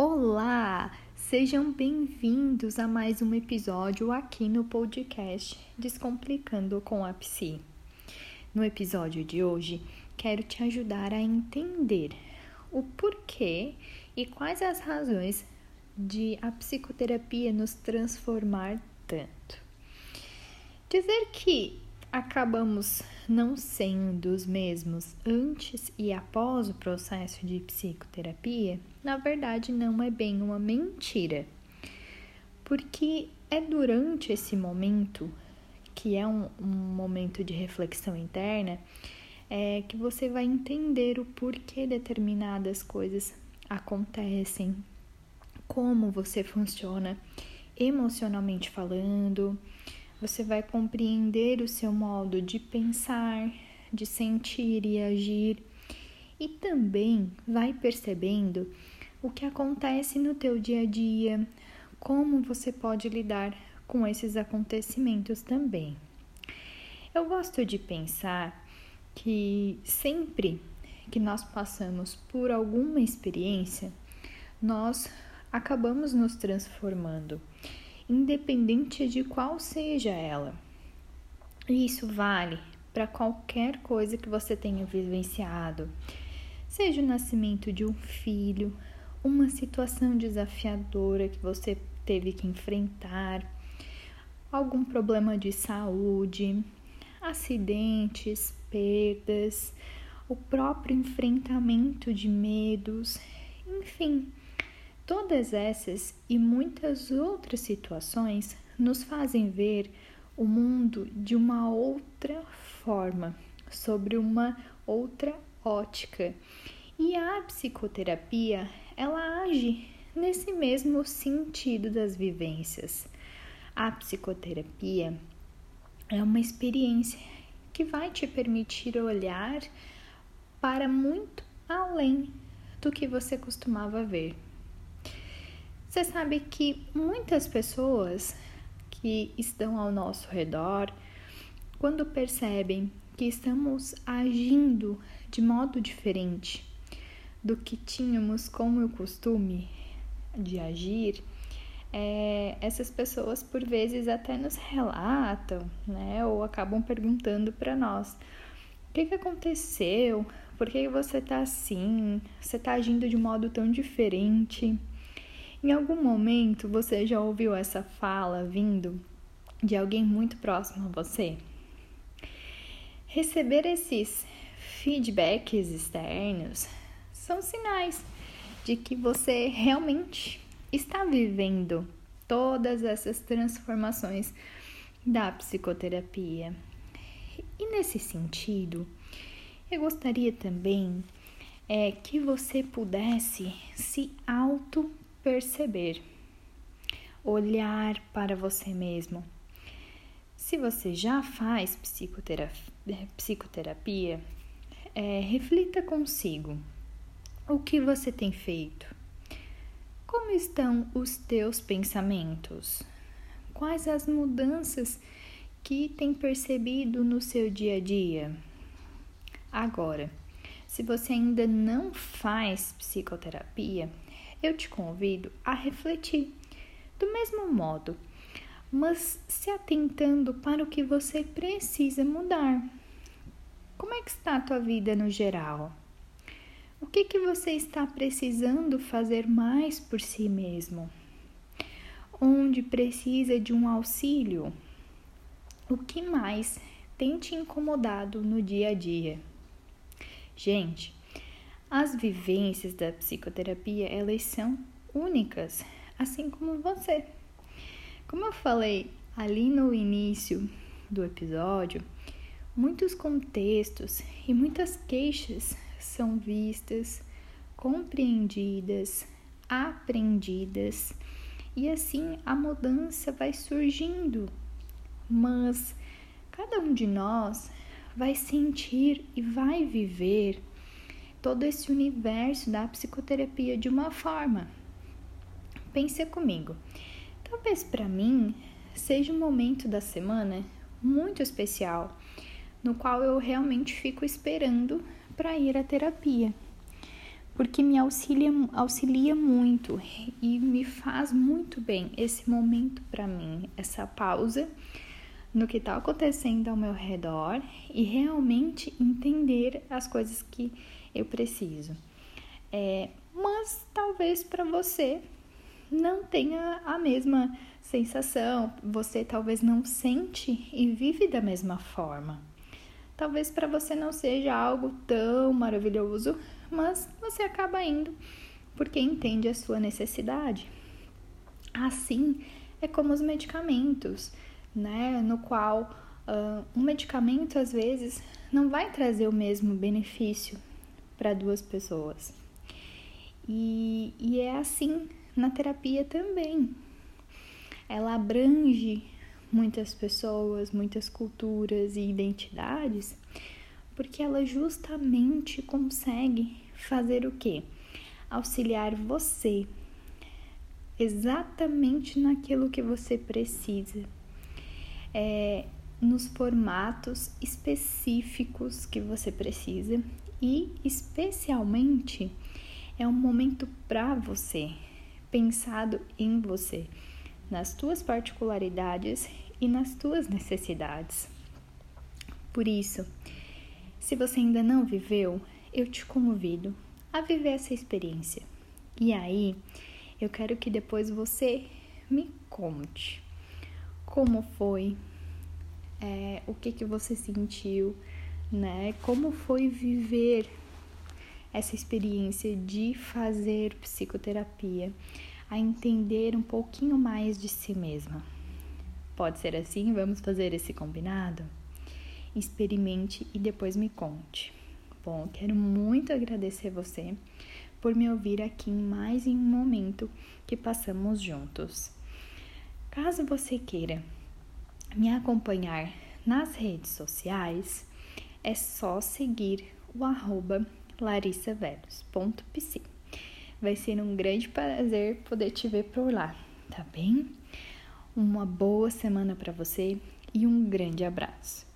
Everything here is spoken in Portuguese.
Olá! Sejam bem-vindos a mais um episódio aqui no podcast Descomplicando com a Psi. No episódio de hoje, quero te ajudar a entender o porquê e quais as razões de a psicoterapia nos transformar tanto. Dizer que acabamos não sendo os mesmos antes e após o processo de psicoterapia, na verdade não é bem uma mentira. Porque é durante esse momento, que é um, um momento de reflexão interna, é que você vai entender o porquê determinadas coisas acontecem, como você funciona emocionalmente falando, você vai compreender o seu modo de pensar, de sentir e agir, e também vai percebendo o que acontece no teu dia a dia, como você pode lidar com esses acontecimentos também. Eu gosto de pensar que sempre que nós passamos por alguma experiência, nós acabamos nos transformando independente de qual seja ela. E isso vale para qualquer coisa que você tenha vivenciado, seja o nascimento de um filho, uma situação desafiadora que você teve que enfrentar, algum problema de saúde, acidentes, perdas, o próprio enfrentamento de medos, enfim, Todas essas e muitas outras situações nos fazem ver o mundo de uma outra forma, sobre uma outra ótica. E a psicoterapia, ela age nesse mesmo sentido das vivências. A psicoterapia é uma experiência que vai te permitir olhar para muito além do que você costumava ver. Você sabe que muitas pessoas que estão ao nosso redor, quando percebem que estamos agindo de modo diferente do que tínhamos como o costume de agir, é, essas pessoas por vezes até nos relatam, né, ou acabam perguntando para nós: o que, que aconteceu? Por que você tá assim? Você tá agindo de modo tão diferente? Em algum momento você já ouviu essa fala vindo de alguém muito próximo a você? Receber esses feedbacks externos são sinais de que você realmente está vivendo todas essas transformações da psicoterapia. E nesse sentido, eu gostaria também é, que você pudesse se auto perceber, olhar para você mesmo. Se você já faz psicoterapia, é, reflita consigo. O que você tem feito? Como estão os teus pensamentos? Quais as mudanças que tem percebido no seu dia a dia? Agora, se você ainda não faz psicoterapia, eu te convido a refletir do mesmo modo, mas se atentando para o que você precisa mudar. Como é que está a tua vida no geral? O que que você está precisando fazer mais por si mesmo? Onde precisa de um auxílio? O que mais tem te incomodado no dia a dia? Gente, as vivências da psicoterapia, elas são únicas, assim como você. Como eu falei ali no início do episódio, muitos contextos e muitas queixas são vistas, compreendidas, aprendidas e assim a mudança vai surgindo. Mas cada um de nós vai sentir e vai viver todo esse universo da psicoterapia de uma forma. Pense comigo. Talvez para mim seja um momento da semana muito especial, no qual eu realmente fico esperando para ir à terapia. porque me auxilia, auxilia muito e me faz muito bem esse momento para mim, essa pausa no que está acontecendo ao meu redor e realmente entender as coisas que eu preciso. É, mas talvez para você não tenha a mesma sensação, você talvez não sente e vive da mesma forma. Talvez para você não seja algo tão maravilhoso, mas você acaba indo porque entende a sua necessidade. Assim é como os medicamentos, né? No qual uh, um medicamento às vezes não vai trazer o mesmo benefício para duas pessoas. E, e é assim na terapia também. Ela abrange muitas pessoas, muitas culturas e identidades, porque ela justamente consegue fazer o quê? Auxiliar você exatamente naquilo que você precisa. É, nos formatos específicos que você precisa e especialmente é um momento para você, pensado em você, nas tuas particularidades e nas tuas necessidades. Por isso, se você ainda não viveu, eu te convido a viver essa experiência. E aí, eu quero que depois você me conte como foi, é, o que que você sentiu, né? Como foi viver essa experiência de fazer psicoterapia, a entender um pouquinho mais de si mesma. Pode ser assim? Vamos fazer esse combinado? Experimente e depois me conte. Bom, quero muito agradecer você por me ouvir aqui em mais um momento que passamos juntos. Caso você queira me acompanhar nas redes sociais, é só seguir o arroba larissavelos.pc. Vai ser um grande prazer poder te ver por lá, tá bem? Uma boa semana para você e um grande abraço.